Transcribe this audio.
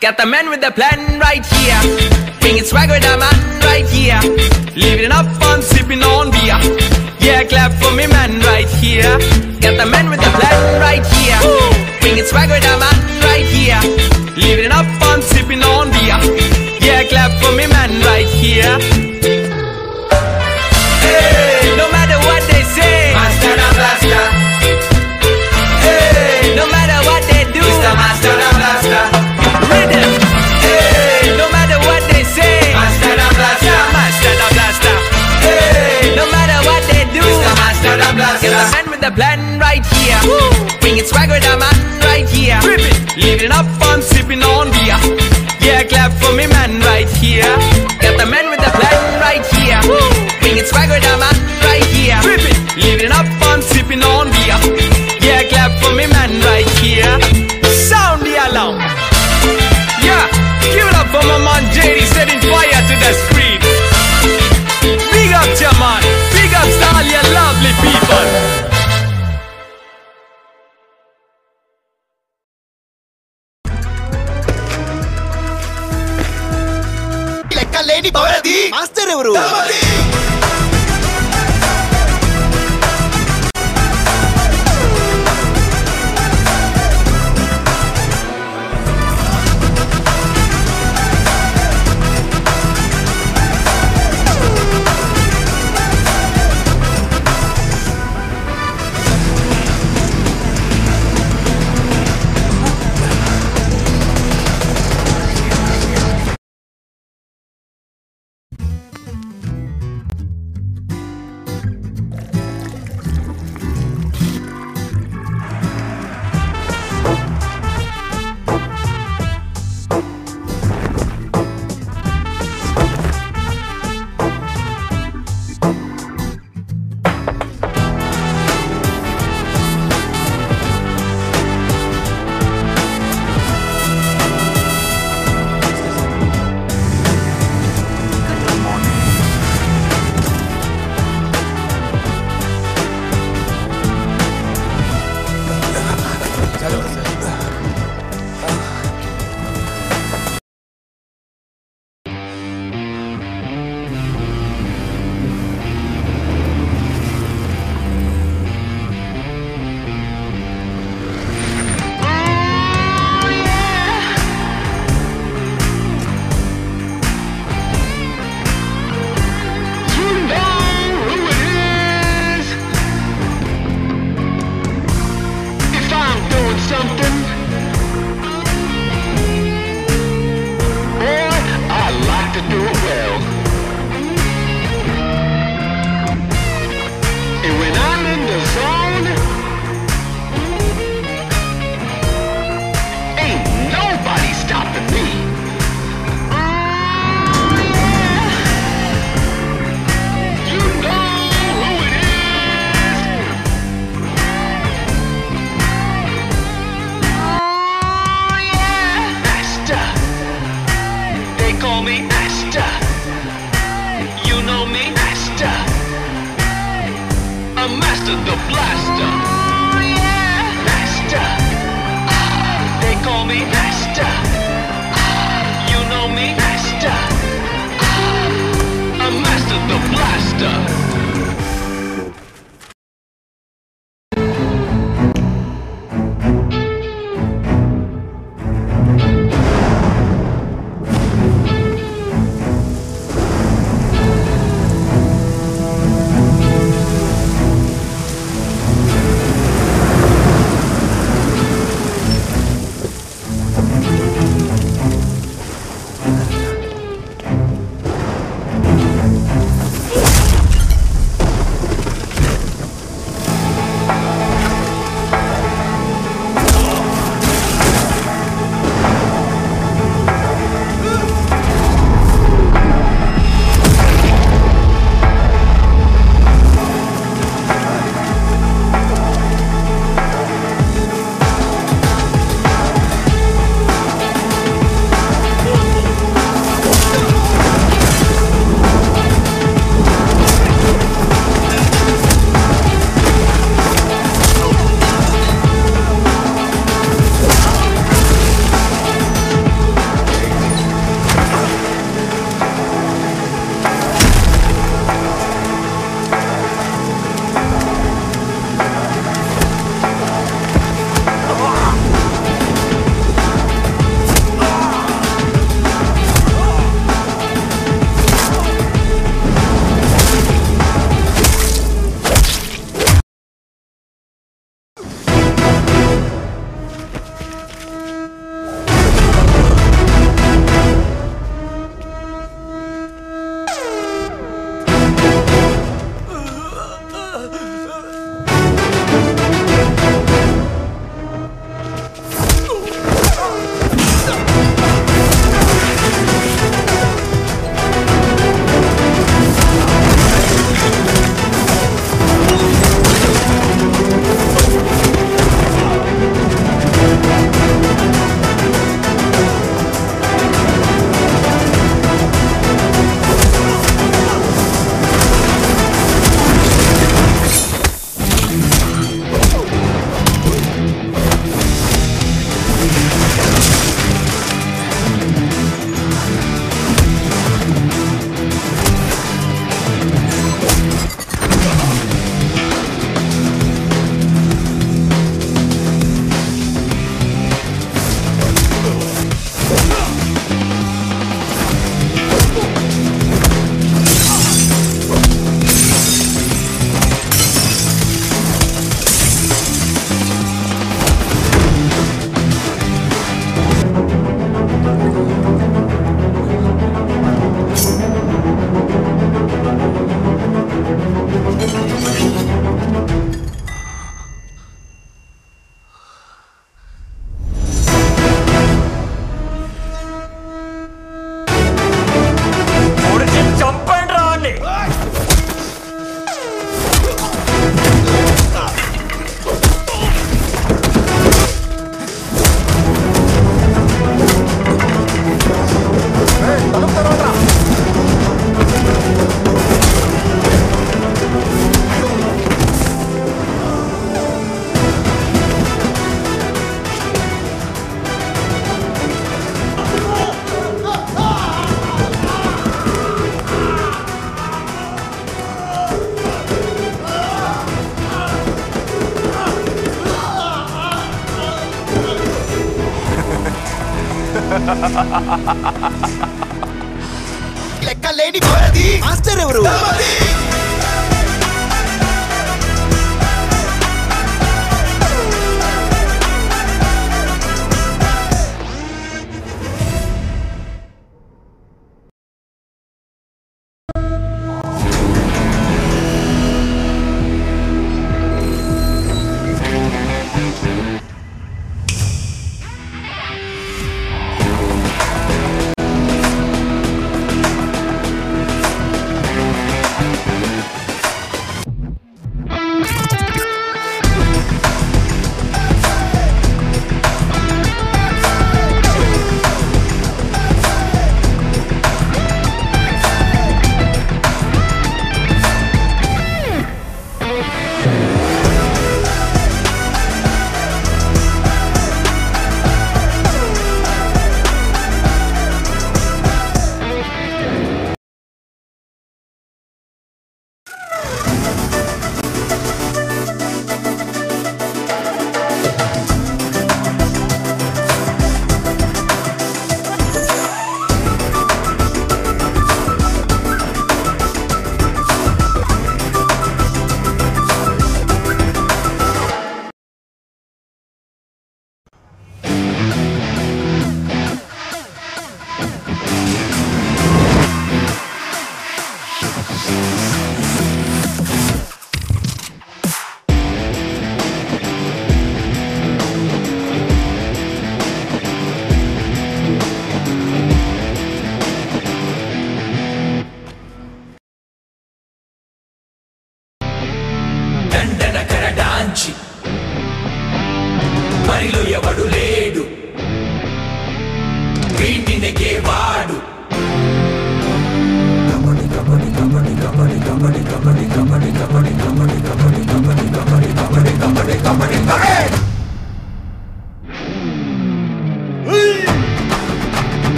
Got the man with the plan right here. Bringing swag with the man right here. Living it up fun, sipping on beer. Yeah, clap for me, man right here. Got the man with the plan right here. Bringing swag with the man right here. Living it up fun, sipping on beer. Yeah, clap for me, man right here. The plan right here. Bringing swagger with a man right here. Living up on sipping on beer. Yeah, clap for me man right here. euro. Tamo Call me. You know me, Master. The blaster. Oh, yeah. Master. Ah, they call me Master. Ah, you know me, Master. Ah, a master the blaster.